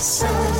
sun.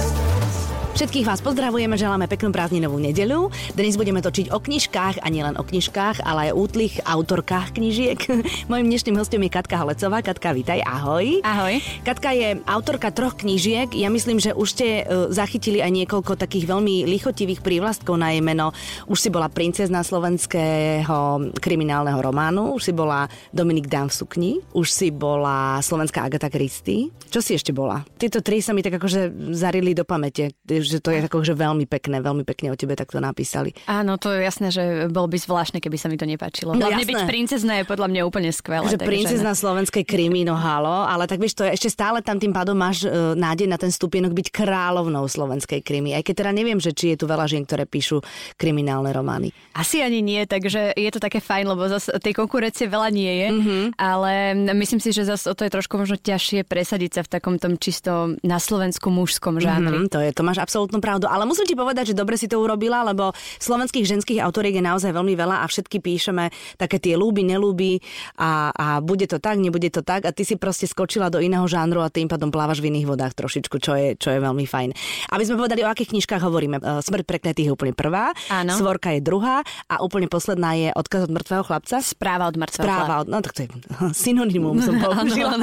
Všetkých vás pozdravujeme, želáme peknú prázdninovú nedeľu. Dnes budeme točiť o knižkách a nielen o knižkách, ale aj o útlých autorkách knižiek. Mojím dnešným hostom je Katka Holecová. Katka, vítaj, ahoj. Ahoj. Katka je autorka troch knižiek. Ja myslím, že už ste uh, zachytili aj niekoľko takých veľmi lichotivých prívlastkov na jej meno. Už si bola princezna slovenského kriminálneho románu, už si bola Dominik Dan v sukni, už si bola slovenská Agatha Christie. Čo si ešte bola? Tieto tri sa mi tak akože zarili do pamäte že to je akože veľmi pekné, veľmi pekne o tebe takto napísali. Áno, to je jasné, že bol by zvláštne, keby sa mi to nepáčilo. No, Hlavne byť princezna je podľa mňa úplne skvelé. Že princezna slovenskej krimi, no halo, ale tak vieš, to je, ešte stále tam tým pádom máš uh, nádej na ten stupienok byť kráľovnou slovenskej krimi. Aj keď teda neviem, že či je tu veľa žien, ktoré píšu kriminálne romány. Asi ani nie, takže je to také fajn, lebo zase tej konkurencie veľa nie je, mm-hmm. ale myslím si, že zase o to je trošku možno ťažšie presadiť sa v takom tom čisto na slovenskom mužskom žánri. Mm-hmm, to je, to máš absolútnu pravdu. Ale musím ti povedať, že dobre si to urobila, lebo slovenských ženských autoriek je naozaj veľmi veľa a všetky píšeme také tie lúby, nelúby a, a bude to tak, nebude to tak a ty si proste skočila do iného žánru a tým pádom plávaš v iných vodách trošičku, čo je, čo je veľmi fajn. Aby sme povedali, o akých knižkách hovoríme. E, Smrť prekletých je úplne prvá, Áno. Svorka je druhá a úplne posledná je Odkaz od mŕtvého chlapca. Správa od mŕtvého Správa od, no tak to je synonymum som použila.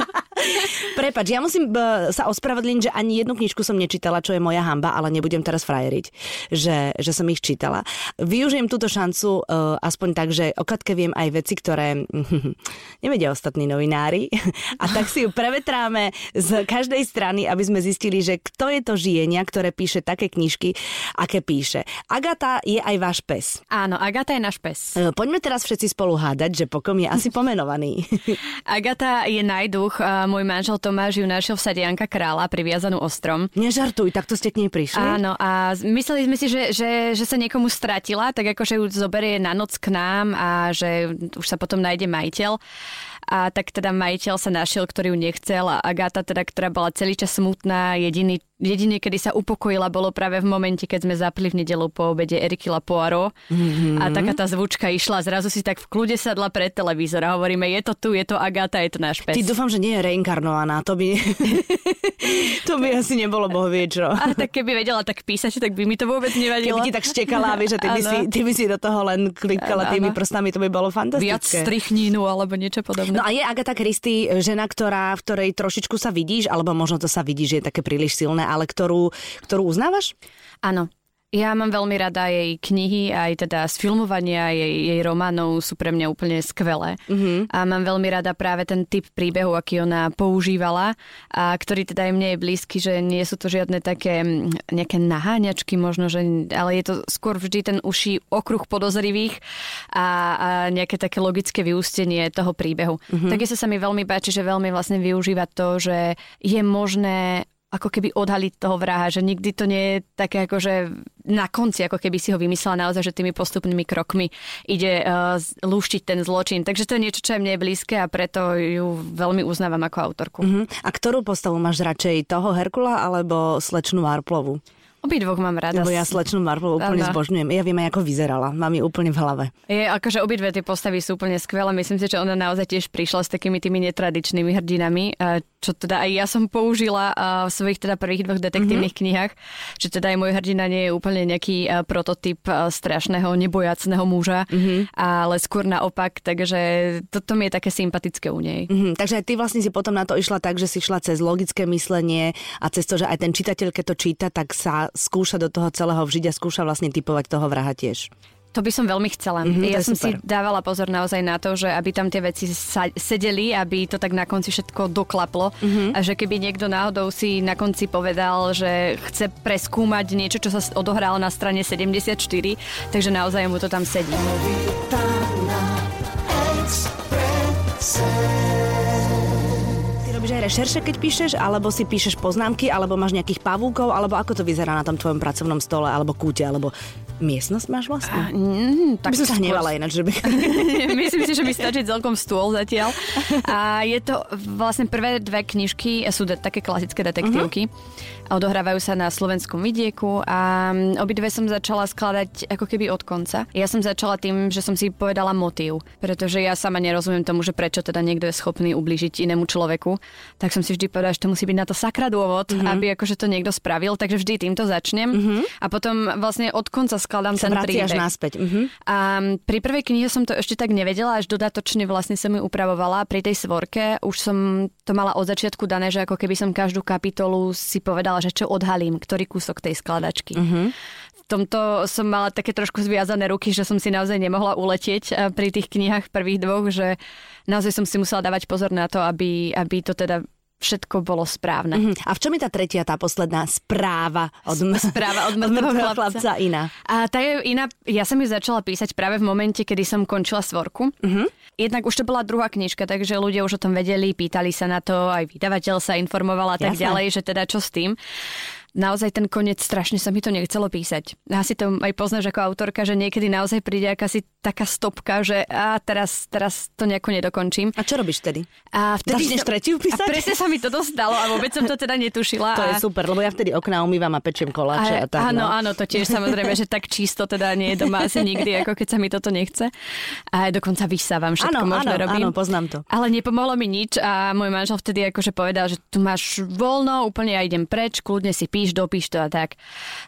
Prepač, ja musím sa ospravedlniť, že ani jednu knižku som nečítala, čo je moja hamba, ale nebudem teraz frajeriť, že, že som ich čítala. Využijem túto šancu uh, aspoň tak, že o Katke viem aj veci, ktoré nevedia ostatní novinári a tak si ju prevetráme z každej strany, aby sme zistili, že kto je to žienia, ktoré píše také knižky, aké píše. Agata je aj váš pes. Áno, Agata je náš pes. Uh, Poďme teraz všetci spolu hádať, že pokom je asi pomenovaný. Agata je najduch, a môj manžel Tomáš ju našiel v sadianka kráľa priviazanú ostrom. Nežartuj, takto ste k nej prišli? Áno, a mysleli sme si, že, že, že sa niekomu stratila, tak ako že ju zoberie na noc k nám a že už sa potom nájde majiteľ. A tak teda majiteľ sa našiel, ktorý ju nechcel a Agáta teda, ktorá bola celý čas smutná, jediný, jedine, kedy sa upokojila, bolo práve v momente, keď sme zapli v nedelu po obede Erikila Poirot mm-hmm. a taká tá zvučka išla, zrazu si tak v kľude sadla pred televízor a hovoríme, je to tu, je to Agáta, je to náš pes. Ty dúfam, že nie je reinkarnovaná, to by, to by asi nebolo boh vie čo. A tak keby vedela tak písať, tak by mi to vôbec nevadilo. Keby ti tak štekala, vieš, a ty by, si, ty by si do toho len klikala Áno, tými prstami, to by bolo Viac fantastické. strichnínu alebo niečo podobné. No a je Agatha Christie žena, ktorá, v ktorej trošičku sa vidíš, alebo možno to sa vidí, že je také príliš silné, ale ktorú, ktorú uznávaš? Áno. Ja mám veľmi rada jej knihy, aj teda z filmovania jej, jej románov sú pre mňa úplne skvelé. Mm-hmm. A mám veľmi rada práve ten typ príbehu, aký ona používala a ktorý teda aj mne je blízky, že nie sú to žiadne také mm, nejaké naháňačky možno, že, ale je to skôr vždy ten uší okruh podozrivých a, a nejaké také logické vyústenie toho príbehu. Mm-hmm. Takisto sa mi veľmi páči, že veľmi vlastne využíva to, že je možné ako keby odhaliť toho vraha, že nikdy to nie je také ako, že na konci, ako keby si ho vymyslela naozaj, že tými postupnými krokmi ide uh, lúštiť ten zločin. Takže to je niečo, čo je mne blízke a preto ju veľmi uznávam ako autorku. Uh-huh. A ktorú postavu máš radšej, toho Herkula alebo slečnú Marplovu? Obidvoch mám rada. Lebo ja slečnú Marplovu úplne Áno. zbožňujem. Ja viem aj, ako vyzerala. Mám ju úplne v hlave. Je, akože obidve tie postavy sú úplne skvelé. Myslím si, že ona naozaj tiež prišla s takými tými netradičnými hrdinami, čo teda aj ja som použila v svojich teda prvých dvoch detektívnych mm-hmm. knihách, že teda aj môj hrdina nie je úplne nejaký prototyp strašného, nebojacného muža, mm-hmm. ale skôr naopak, takže toto mi je také sympatické u nej. Mhm, takže aj ty vlastne si potom na to išla tak, že si šla cez logické myslenie a cez to, že aj ten čitateľ, keď to číta, tak sa skúša do toho celého vžiť a skúša vlastne typovať toho vraha tiež. To by som veľmi chcela. Mhm, to ja som super. si dávala pozor naozaj na to, že aby tam tie veci sa- sedeli, aby to tak na konci všetko doklaplo Mhm. a že keby niekto náhodou si na konci povedal, že chce preskúmať niečo, čo sa odohralo na strane 74, takže naozaj mu to tam sedí. Ty rešerše, keď píšeš, alebo si píšeš poznámky, alebo máš nejakých pavúkov, alebo ako to vyzerá na tom tvojom pracovnom stole, alebo kúte, alebo Miestnosť máš vlastne? Mm, tak by som sa hnevala ináč, že by... Myslím si, že by stačí celkom stôl zatiaľ. A je to vlastne prvé dve knižky, sú de- také klasické detektívky. Uh-huh. Odohrávajú sa na slovenskom vidieku a mm, obidve som začala skladať ako keby od konca. Ja som začala tým, že som si povedala motív, pretože ja sama nerozumiem tomu, že prečo teda niekto je schopný ublížiť inému človeku. Tak som si vždy povedala, že to musí byť na to sakra dôvod, uh-huh. aby akože to niekto spravil, takže vždy týmto začnem. Uh-huh. A potom vlastne od konca skladám sa ten príbeh. naspäť. Uh-huh. A pri prvej knihe som to ešte tak nevedela, až dodatočne vlastne som ju upravovala. Pri tej svorke už som to mala od začiatku dané, že ako keby som každú kapitolu si povedala, že čo odhalím, ktorý kúsok tej skladačky. Uh-huh tomto som mala také trošku zviazané ruky, že som si naozaj nemohla uletieť pri tých knihách prvých dvoch, že naozaj som si musela dávať pozor na to, aby, aby to teda všetko bolo správne. Uh-huh. A v čom je tá tretia, tá posledná správa od, správa od mŕtvého chlapca? chlapca iná? A tá je iná, ja som ju začala písať práve v momente, kedy som končila svorku. Uh-huh. Jednak už to bola druhá knižka, takže ľudia už o tom vedeli, pýtali sa na to, aj vydavateľ sa informovala a tak ďalej, že teda čo s tým naozaj ten koniec strašne sa mi to nechcelo písať. Asi to aj poznáš ako autorka, že niekedy naozaj príde akási taká stopka, že a teraz, teraz to nejako nedokončím. A čo robíš vtedy? A vtedy Začneš tretiu písať? A presne sa mi to dostalo a vôbec som to teda netušila. To a... je super, lebo ja vtedy okná umývam a pečiem koláče a, a tak. Áno, no. áno, to tiež samozrejme, že tak čisto teda nie je doma asi nikdy, ako keď sa mi toto nechce. A dokonca vysávam všetko áno, možno áno, robím. Áno, poznám to. Ale nepomohlo mi nič a môj manžel vtedy akože povedal, že tu máš voľno, úplne ja idem preč, kľudne si píš, dopíš to a tak.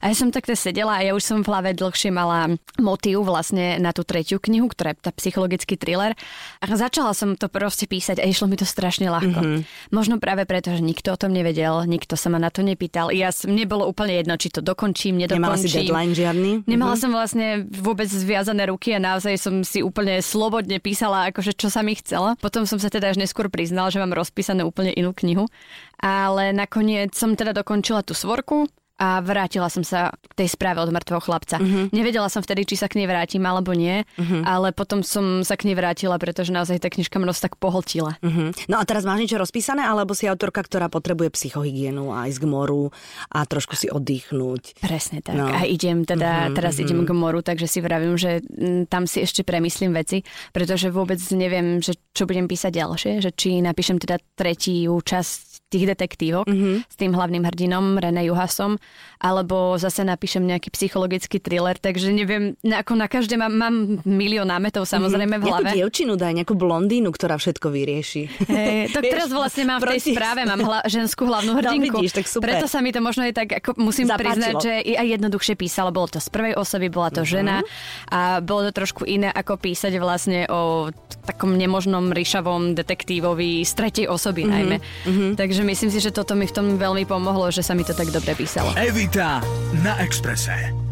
A ja som takto sedela a ja už som v hlave dlhšie mala motív vlastne na tú tretiu knihu, ktorá je tá psychologický thriller. A začala som to proste písať a išlo mi to strašne ľahko. Mm-hmm. Možno práve preto, že nikto o tom nevedel, nikto sa ma na to nepýtal. Ja som, nebolo úplne jedno, či to dokončím, nedokončím. Nemala si deadline žiadny? Nemala mm-hmm. som vlastne vôbec zviazané ruky a naozaj som si úplne slobodne písala, akože čo sa mi chcela. Potom som sa teda až neskôr priznal, že mám rozpísanú úplne inú knihu. Ale nakoniec som teda dokončila tú svorku a vrátila som sa k tej správe od mŕtvého chlapca. Uh-huh. Nevedela som vtedy, či sa k nej vrátim alebo nie, uh-huh. ale potom som sa k nej vrátila, pretože naozaj tá knižka ma tak pohltila. Uh-huh. No a teraz máš niečo rozpísané, alebo si autorka, ktorá potrebuje psychohygienu a ísť k moru a trošku si oddychnúť? Presne tak. No. A idem teda, uh-huh, teraz uh-huh. idem k moru, takže si vravím, že m, tam si ešte premyslím veci, pretože vôbec neviem, že čo budem písať ďalšie, že či napíšem teda tretiu časť tých detektívok uh-huh. s tým hlavným hrdinom René Juhasom, alebo zase napíšem nejaký psychologický thriller, takže neviem, ako na každé mám, mám milión námetov samozrejme v hlave. Nejakú dievčinu daj, nejakú blondínu, ktorá všetko vyrieši. Hey, tak teraz vlastne mám v tej správe, mám hla, ženskú hlavnú no, hrdinku. No, vidíš, tak super. Preto sa mi to možno aj tak, ako musím Zapáčilo. priznať, že aj jednoduchšie písala. Bolo to z prvej osoby, bola to uh-huh. žena a bolo to trošku iné, ako písať vlastne o takom nemožnom ryšavom detektívovi z tretej osoby uh-huh. najmä. Uh-huh. Takže myslím si, že toto mi v tom veľmi pomohlo, že sa mi to tak dobre písalo. Evita na Exprese.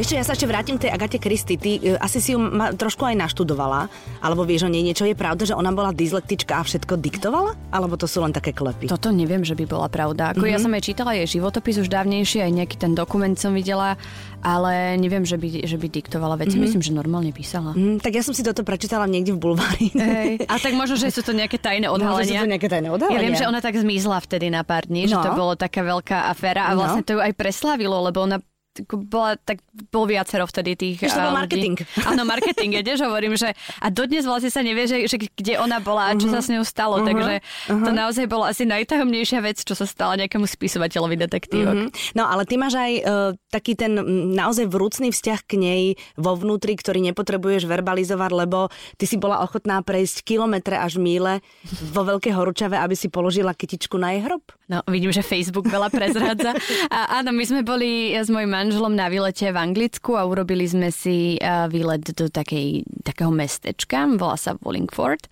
Vieš čo, ja sa ešte vrátim k tej Agate Kristy. Ty uh, asi si ju ma, trošku aj naštudovala, alebo vieš o nej niečo. Je pravda, že ona bola dyslektička a všetko diktovala? Alebo to sú len také klepy? Toto neviem, že by bola pravda. Ako mm-hmm. ja som aj čítala jej životopis už dávnejšie, aj nejaký ten dokument som videla, ale neviem, že by, že by diktovala veci. Mm-hmm. Myslím, že normálne písala. Mm, tak ja som si toto prečítala niekde v bulvári. Hey. A tak možno, že sú to nejaké tajné odhalenia. Možno, to nejaké tajné odhalenia. Ja viem, že ona tak zmizla vtedy na pár dní, no. že to bolo taká veľká aféra a no. vlastne to ju aj preslávilo, lebo ona bola, tak bol viacero vtedy tých Víš, to bol marketing. Áno, marketing, ja tiež hovorím, že a dodnes vlastne sa nevie, že, že kde ona bola a čo uh-huh. sa s ňou stalo, uh-huh. takže uh-huh. to naozaj bola asi najtajomnejšia vec, čo sa stala nejakému spisovateľovi detektívok. Uh-huh. No ale ty máš aj uh, taký ten naozaj vrúcný vzťah k nej vo vnútri, ktorý nepotrebuješ verbalizovať, lebo ty si bola ochotná prejsť kilometre až míle vo Veľkej Horúčave, aby si položila kytičku na jej hrob. No, vidím, že Facebook veľa prezradza. A áno, my sme boli s mojim manželom na výlete v Anglicku a urobili sme si výlet do takej, takého mestečka, volá sa Wallingford.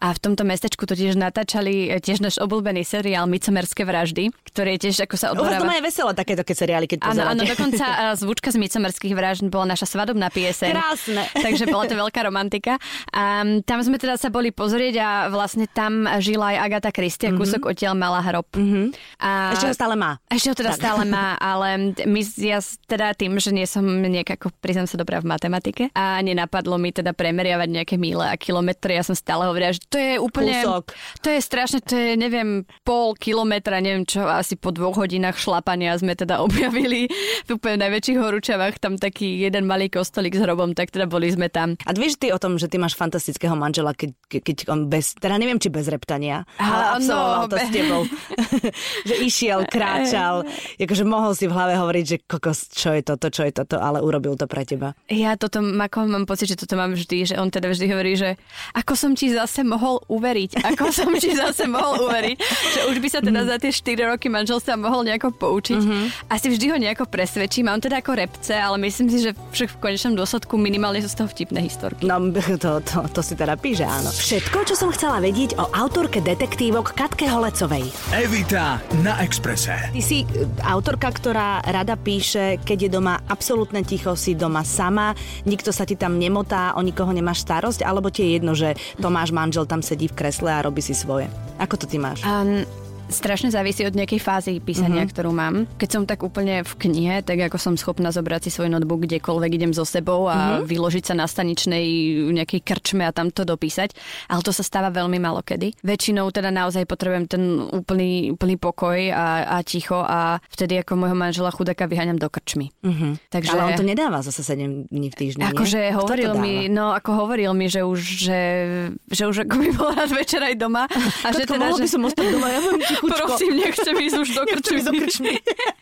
A v tomto mestečku totiž natáčali tiež náš obľúbený seriál Micomerské vraždy, ktorý je tiež ako sa odboráva... to má je veselo takéto keď seriály, keď Áno, áno, dokonca zvučka z Micomerských vražd bola naša svadobná pieseň. Krásne. Takže bola to veľká romantika. A tam sme teda sa boli pozrieť a vlastne tam žila aj Agata Christie, mm-hmm. kúsok odtiaľ mala hrob. Mm-hmm. A... Ešte ho stále má. Ešte ho teda tak. stále má, ale my, ja teda tým, že nie som nejak ako, priznám sa dobrá v matematike a nenapadlo mi teda premeriavať nejaké míle a kilometre. Ja som stále hovorila, že to je úplne... Kúsok. To je strašne, to je neviem, pol kilometra, neviem čo, asi po dvoch hodinách šlapania sme teda objavili v úplne najväčších horúčavách tam taký jeden malý kostolík s hrobom, tak teda boli sme tam. A vieš ty o tom, že ty máš fantastického manžela, keď, ke- keď on bez, teda neviem, či bez reptania, ale Ale absolvoval no, to s be- tebou. že išiel, kráčal, akože mohol si v hlave hovoriť, že kokos, čo je toto, čo je toto, ale urobil to pre teba. Ja toto, ako mám pocit, že toto mám vždy, že on teda vždy hovorí, že ako som ti zase mohol uveriť, ako som ti zase mohol uveriť, že už by sa teda za tie 4 roky manželstva mohol nejako poučiť. Asi vždy ho nejako presvedčím, mám teda ako repce, ale myslím si, že však v konečnom dôsledku minimálne sú z toho vtipné historky. No, to, to, to si teda píše, áno. Všetko, čo som chcela vedieť o autorke detektívok Katke Holecovej. Evita na Exprese. Ty si e, autorka, ktorá rada píše, keď je doma absolútne ticho, si doma sama, nikto sa ti tam nemotá, o nikoho nemáš starosť, alebo ti je jedno, že Tomáš manžel tam sedí v kresle a robí si svoje. Ako to ty máš? Um, strašne závisí od nejakej fázy písania, mm-hmm. ktorú mám. Keď som tak úplne v knihe, tak ako som schopná zobrať si svoj notebook kdekoľvek idem so sebou a mm-hmm. vyložiť sa na staničnej nejakej krčme a tam to dopísať. Ale to sa stáva veľmi malo kedy. Väčšinou teda naozaj potrebujem ten úplný, úplný pokoj a, a ticho a vtedy ako môjho manžela chudáka vyháňam do krčmy. Mhm. Takže... Ale on to nedáva zase 7 dní v týždni, Akože hovoril mi, no ako hovoril mi, že už, že, že už ako by bol rád večer aj doma. A že Katko, teda, mohla by že... som ostať doma, ja budem tichučko. Prosím, nechcem ísť už do krčmy. do krčmy.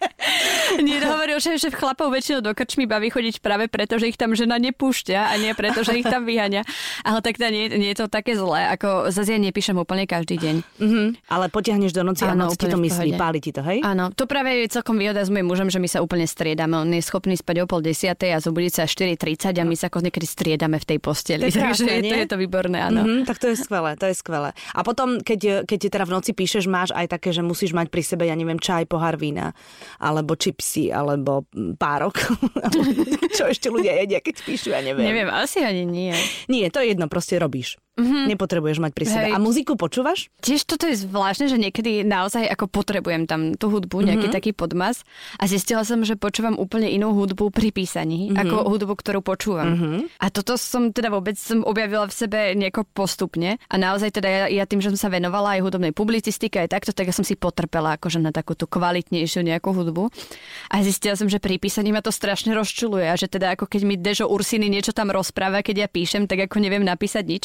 Nie, hovoril, že, že chlapov väčšinou do krčmy baví chodiť práve preto, že ich tam žena nepúšťa a nie preto, že ich tam vyháňa. Ale tak teda nie, nie je to také zlé, ako zase ja nepíšem úplne každý deň. Mhm. Ale potiahneš do noci a noc ti to myslí, páli ti to, hej? Áno, to práve je celkom výhoda s mojím mužom, že my sa úplne striedame. On je schopný spať o pol desiatej a zobudiť sa 4.30 a my sa ako niekedy striedame v tej posteli. To je krásne, Takže je, to, je to výborné, áno. Mm-hmm, tak to je skvelé, to je skvelé. A potom, keď, keď teda v noci píšeš, máš aj také, že musíš mať pri sebe, ja neviem, čaj, pohár vína, alebo čipsy, alebo párok. Čo ešte ľudia jedia, keď píšu, ja neviem. Neviem, asi ani nie. Nie, to je jedno, proste robíš. Mm-hmm. Nepotrebuješ mať pri sebe. Hej. A muziku počúvaš? Tiež toto je zvláštne, že niekedy naozaj ako potrebujem tam tú hudbu, nejaký mm-hmm. taký podmas a zistila som, že počúvam úplne inú hudbu pri písaní, mm-hmm. ako hudbu, ktorú počúvam. Mm-hmm. A toto som teda vôbec som objavila v sebe nejako postupne a naozaj teda ja, ja tým, že som sa venovala aj hudobnej publicistike aj takto, tak ja som si potrpela akože na takú tú kvalitnejšiu nejakú hudbu a zistila som, že pri písaní ma to strašne rozčuluje a že teda ako keď mi Dežo Ursiny niečo tam rozpráva, keď ja píšem, tak ako neviem napísať nič,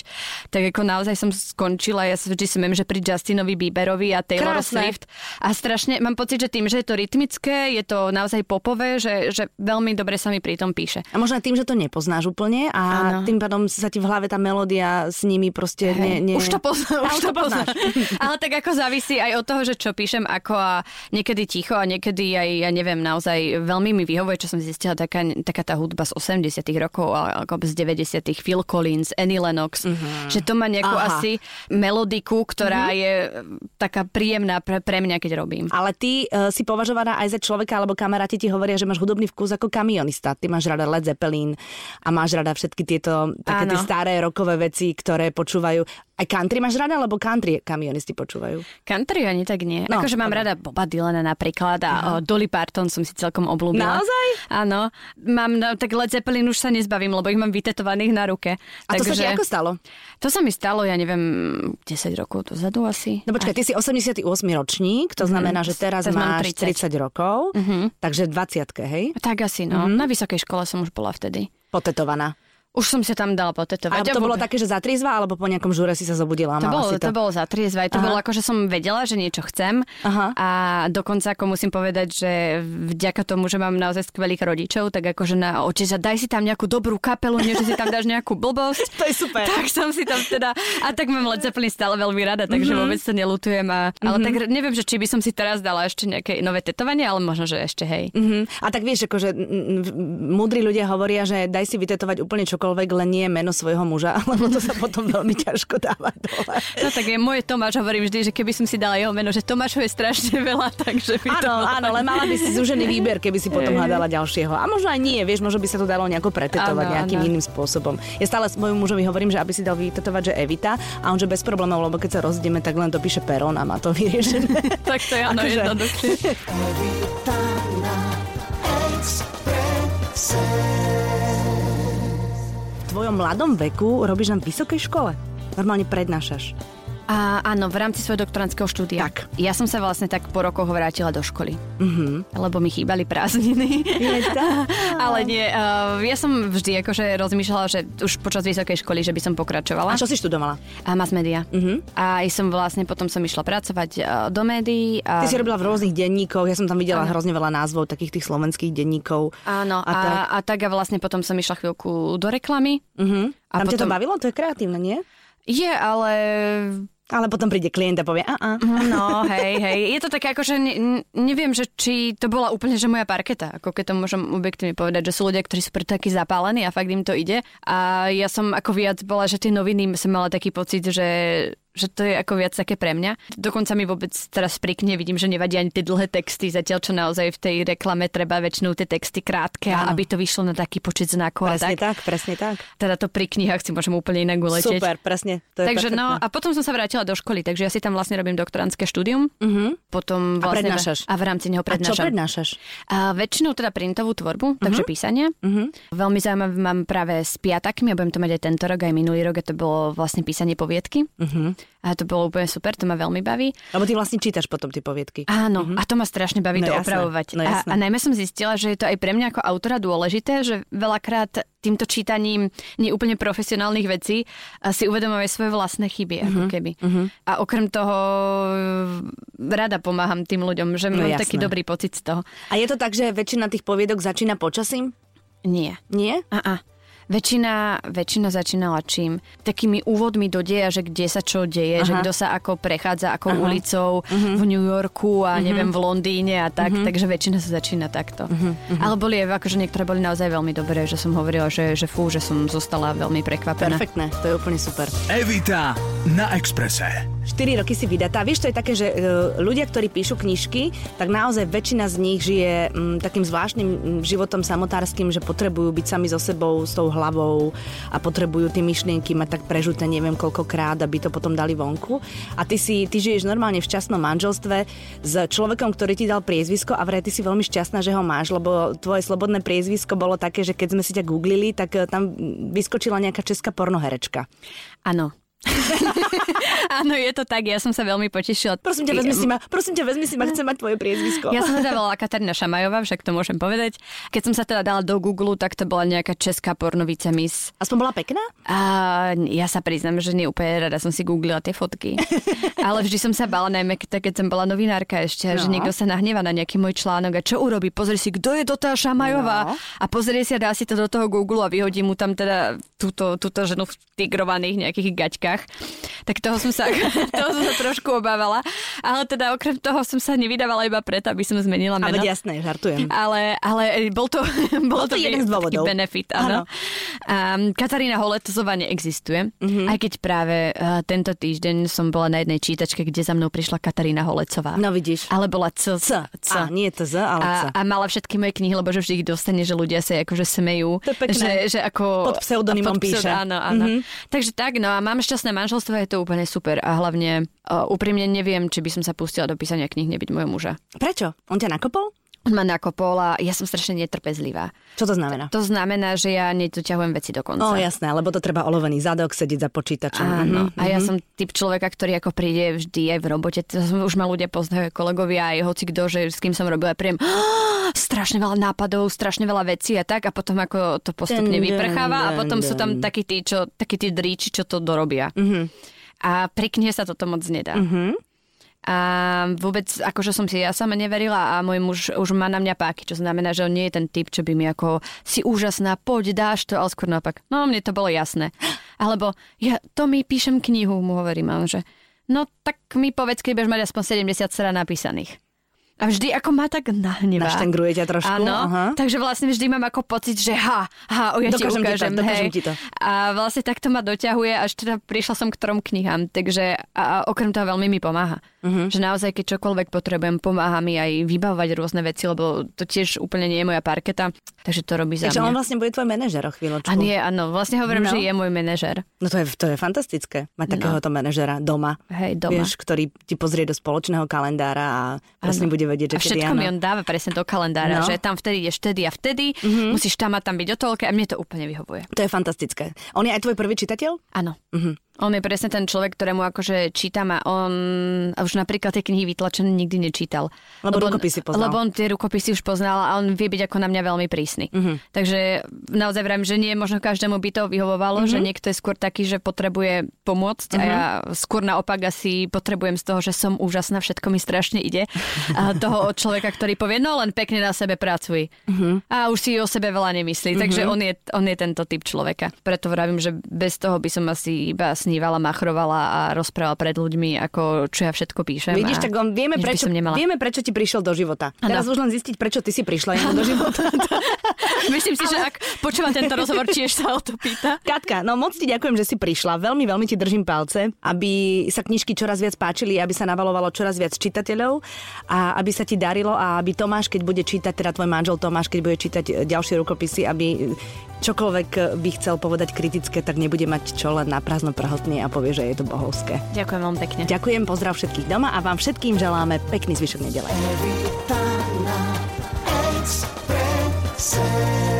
tak ako naozaj som skončila, ja sa vždy smiem, že pri Justinovi Bieberovi a Taylor Krásne. Swift a strašne mám pocit, že tým, že je to rytmické, je to naozaj popové, že, že veľmi dobre sa mi pri tom píše. A možno aj tým, že to nepoznáš úplne a Áno. tým pádom sa ti v hlave tá melódia s nimi proste ne, ne... Už to poznám, A už to poznáš. Ale tak ako závisí aj od toho, že čo píšem ako a niekedy ticho a niekedy aj, ja neviem, naozaj veľmi mi vyhovuje, čo som zistila, taká, taká tá hudba z 80 rokov a ako z 90 Phil Collins, Annie Lennox, mm-hmm. Že to má nejakú Aha. asi melodiku, ktorá mm-hmm. je taká príjemná pre, pre mňa, keď robím. Ale ty uh, si považovaná aj za človeka, alebo kamaráti ti hovoria, že máš hudobný vkus ako kamionista. Ty máš rada Led Zeppelin a máš rada všetky tieto také tie staré rokové veci, ktoré počúvajú. Aj country máš rada, alebo country kamionisti počúvajú? Country ani tak nie. No, akože mám dobre. rada Boba Dylana napríklad a uh Dolly Parton som si celkom obľúbila. Naozaj? Áno. Mám, no, tak Led Zeppelin už sa nezbavím, lebo ich mám vytetovaných na ruke. A to sa ti ako stalo? To sa mi stalo, ja neviem, 10 rokov dozadu asi. No počkaj, ty si 88 ročník, to znamená, že teraz, Teraz máš 30. 30 rokov, takže 20 hej? Tak asi, no. Na vysokej škole som už bola vtedy. Potetovaná. Už som sa tam dala A potetovať. to A bolo vôbec- také, že za triezva, alebo po nejakom žúre si sa zobudila To bolo, to? to bolo za triezva. To Aha. bolo ako, že som vedela, že niečo chcem. Aha. A dokonca ako musím povedať, že vďaka tomu, že mám naozaj skvelých rodičov, tak akože na oče, že daj si tam nejakú dobrú kapelu, nie že si tam dáš nejakú blbosť. To je super. Tak som si tam teda... A tak mám Led Zeppelin stále veľmi rada, takže mm-hmm. vôbec to nelutujem. A, ale tak neviem, že či by som si teraz dala ešte nejaké nové tetovanie, ale možno, že ešte hej. Mhm. A tak vieš, akože mm, mm, múdri ľudia hovoria, že daj si vytetovať úplne čokoľvek, len nie meno svojho muža, lebo to sa potom veľmi ťažko dáva dole. No tak je môj Tomáš, hovorím vždy, že keby som si dala jeho meno, že Tomášov je strašne veľa, takže by to... Áno, áno, ale mala by si zúžený výber, keby si potom hľadala ďalšieho. A možno aj nie, vieš, možno by sa to dalo nejako pretetovať Áno, nejakým áno. iným spôsobom. Ja stále s mojim mužovi hovorím, že aby si dal vytetovať, že Evita, a on že bez problémov, lebo keď sa rozdieme, tak len to píše Peron a má to vyriešené. Tak to je áno Akože- jednoduchšie. Svojom mladom veku robíš na vysokej škole. Normálne prednášaš. A áno, v rámci svojho doktorandského štúdia. Tak. Ja som sa vlastne tak po rokoch vrátila do školy. Mhm. Lebo mi chýbali prázdniny. Ale nie, uh, ja som vždy akože rozmýšľala, že už počas vysokej školy, že by som pokračovala. A čo si študovala? A mass media. Mhm. A som vlastne, potom som išla pracovať uh, do médií. A... Ty si robila v rôznych denníkoch, ja som tam videla hrozne veľa názvov takých tých slovenských denníkov. Áno, A a, tak. a, tak a vlastne potom som išla chvíľku do reklamy. Mhm. A Tam ťa to potom- bavilo? To je kreatívne, nie? Je, ale Ale potom príde klient a povie, a, a. No, hej, hej. Je to také ako, že ne, neviem, že či to bola úplne, že moja parketa, ako keď to môžem objektívne povedať, že sú ľudia, ktorí sú preto takí zapálení a fakt im to ide. A ja som ako viac bola, že tie noviny som mala taký pocit, že že to je ako viac také pre mňa. Dokonca mi vôbec teraz pri knihe vidím, že nevadí ani tie dlhé texty, zatiaľ čo naozaj v tej reklame treba väčšinou tie texty krátke, a Áno. aby to vyšlo na taký počet znakov a Presne tak. tak, presne tak. Teda to pri knihách si môžem úplne inak uletieť. Super, presne. To je Takže no, perfektné. a potom som sa vrátila do školy, takže ja si tam vlastne robím doktorantské štúdium. Mhm. Potom A vlastne prednášaš? A v rámci neho A čo prednášam. prednášaš? A väčšinou teda printovú tvorbu, takže písanie. Mhm. Veľmi zaujímavé mám práve s piatakmi, a budem to mať aj tento rok, aj minulý rok, a to bolo vlastne písanie poviedky. Mhm. A to bolo úplne super, to ma veľmi baví. Lebo ty vlastne čítaš potom tie poviedky. Áno, a to ma strašne baví No to jasné, opravovať. no a, jasné. a najmä som zistila, že je to aj pre mňa ako autora dôležité, že veľakrát týmto čítaním neúplne profesionálnych vecí si uvedomujem svoje vlastné chyby, ako keby. A okrem toho e, rada pomáham tým ľuďom, že No mám jasné. taký dobrý pocit z toho. A je to tak, že väčšina tých poviedok začína počasím? Nie. Nie? A, a. Väčšina, väčšina začínala čím? Takými úvodmi do deja, že kde sa čo deje, Aha. že kto sa ako prechádza ako ulicou v New Yorku a neviem v Londýne a tak, takže väčšina sa začína takto. Ale boli aj akože niektoré boli naozaj veľmi dobré, že som hovorila, že, že fú, že som zostala veľmi prekvapená. Perfektné, to je úplne super. Evita na Exprese. 4 roky si vydatá. Vieš, to je také, že e, ľudia, ktorí píšu knižky, tak naozaj väčšina z nich žije m, takým zvláštnym m, životom samotárským, že potrebujú byť sami so sebou, s tou hlavou a potrebujú tie myšlienky mať tak prežuté neviem koľkokrát, aby to potom dali vonku. A ty si, ty žiješ normálne v šťastnom manželstve s človekom, ktorý ti dal priezvisko a vraj ty si veľmi šťastná, že ho máš, lebo tvoje slobodné priezvisko bolo také, že keď sme si ťa googlili, tak tam vyskočila nejaká česká pornoherečka. Áno. Áno, je to tak, ja som sa veľmi potešila. Prosím ťa, vezmi si ma, prosím ťa, vezmi si ma, chcem mať tvoje priezvisko. Ja som sa volala Katarína Šamajová, však to môžem povedať. Keď som sa teda dala do Google, tak to bola nejaká česká pornovica Miss. Aspoň bola pekná? A ja sa priznám, že nie úplne rada som si googlila tie fotky. Ale vždy som sa bala, najmä keď, som bola novinárka ešte, no. že niekto sa nahneva na nejaký môj článok a čo urobí? Pozri si, kto je do tá Šamajová No. a pozrie si a dá si to do toho Google a vyhodí mu tam teda túto, túto ženu v tigrovaných nejakých gaťkách. Kach. Tak toho som sa, toho som sa trošku obávala. Ale teda okrem toho som sa nevydávala iba preto, aby som zmenila meno. veď jasné, žartujem. Ale, ale bol to, bol to jeden z dôvodov. benefit, áno. Um, Katarína Holetozová neexistuje, Mhm. mm-hmm. aj keď práve uh, tento týždeň som bola na jednej čítačke, kde za mnou prišla Katarína Holecová. No vidíš. Ale bola C. C. C. A, nie to Z, ale C. A, a mala všetky moje knihy, lebo že vždy ich dostane, že ľudia sa akože smejú. To je pekné. Že, že ako, Pod pseudonymom pod píše. Áno, áno. Mhm. Mm-hmm. Takže tak, no a mám šťastné manželstvo, je to úplne super. A hlavne uh, úprimne neviem, či by som sa pustila do písania kníh nebyť môjho muža. Prečo? On ťa nakopol? On ma nakopol a ja som strašne netrpezlivá. Čo to znamená? To znamená, že ja nedoťahujem veci do konca. No jasné, lebo to treba olovený zadok, sedieť za počítačom. Áno, Mhm. a ja som typ človeka, ktorý ako príde vždy aj v robote, to už ma ľudia poznajú, kolegovia, aj hoci kto, že s kým som robila, príjem strašne veľa nápadov, strašne veľa vecí a tak a potom ako to postupne vyprcháva a potom sú tam takí tí, čo, takí tí dríči, čo to dorobia. Mhm. A pri knihe sa toto moc nedá. Mhm. A vôbec, akože som si ja sama neverila a môj muž už má na mňa páky, čo znamená, že on nie je ten typ, čo by mi ako si úžasná, poď, dáš to, ale skôr naopak. No, mne to bolo jasné. Alebo ja to mi píšem knihu, mu hovorím, že no tak mi povedz, keď budeš mať aspoň 70 strán napísaných. A vždy ako ma tak nahnevá. Naštengruje ťa trošku? Áno, Aha. takže vlastne vždy mám ako pocit, že ha, ha, o ja Dokážem ti to, ti ukážem, dokážem hej. ti to. A vlastne takto ma doťahuje, až teda prišla som k trom knihám, takže a, a okrem toho veľmi mi pomáha. Uh-huh. Že naozaj, keď čokoľvek potrebujem, pomáha mi aj vybavovať rôzne veci, lebo to tiež úplne nie je moja parketa, takže to robí za Takže mňa. on vlastne bude tvoj manažer o chvíľočku. A nie, áno, vlastne hovorím, No. že je môj manažer. No to je, to je fantastické, mať takéhoto manažera doma. Hej, doma. Vieš, ktorý ti pozrie do spoločného kalendára a proste bude vedieť, že a všetko kedy mi áno. on dáva presne do kalendára, No. že tam vtedy ideš vtedy a vtedy, mm-hmm. musíš tam a tam byť o toľke a mne to úplne vyhovuje. To je fantastické. On je aj tvoj prvý čitateľ? Áno. Mm-hmm. On je presne ten človek, ktorému akože čítam a on a už napríklad tie knihy vytlačené nikdy nečítal. Lebo on, rukopisy poznal. Lebo on tie rukopisy už poznal a on vie byť ako na mňa veľmi prísny. Mm-hmm. Takže naozaj vrám, že nie možno každému by to vyhovovalo, mm-hmm. že niekto je skôr taký, že potrebuje pomôcť mm-hmm. a ja skôr naopak asi potrebujem z toho, že som úžasná, všetko mi strašne ide. A toho od človeka, ktorý povie, no len pekne na sebe pracuj. Mm-hmm. A už si o sebe veľa nemyslí. Mm-hmm. Takže on je, on je tento typ človeka. Preto vravím, že bez toho by som asi iba snívala, machrovala a rozprávala pred ľuďmi, ako čo ja všetko píšem. Vidíš, tak on, vieme, prečo, vieme, prečo ti prišiel do života. Ano. Teraz už len zistiť, prečo ty si prišla do života. Myslím si, že ak počúva tento rozhovor, tiež sa o to pýta. Katka, no moc ti ďakujem, že si prišla. Veľmi, veľmi ti držím palce, aby sa knižky čoraz viac páčili, aby sa navalovalo čoraz viac čitateľov a aby sa ti darilo a aby Tomáš, keď bude čítať, teda tvoj manžel Tomáš, keď bude čítať e, ďalšie rukopisy, aby čokoľvek e, by chcel povedať kritické, tak nebude mať čo len na prázdno prhltnie a povie, že je to bohovské. Ďakujem veľmi pekne. Ďakujem, pozdrav všetkých doma a vám všetkým želáme pekný zvyšok nedele. Say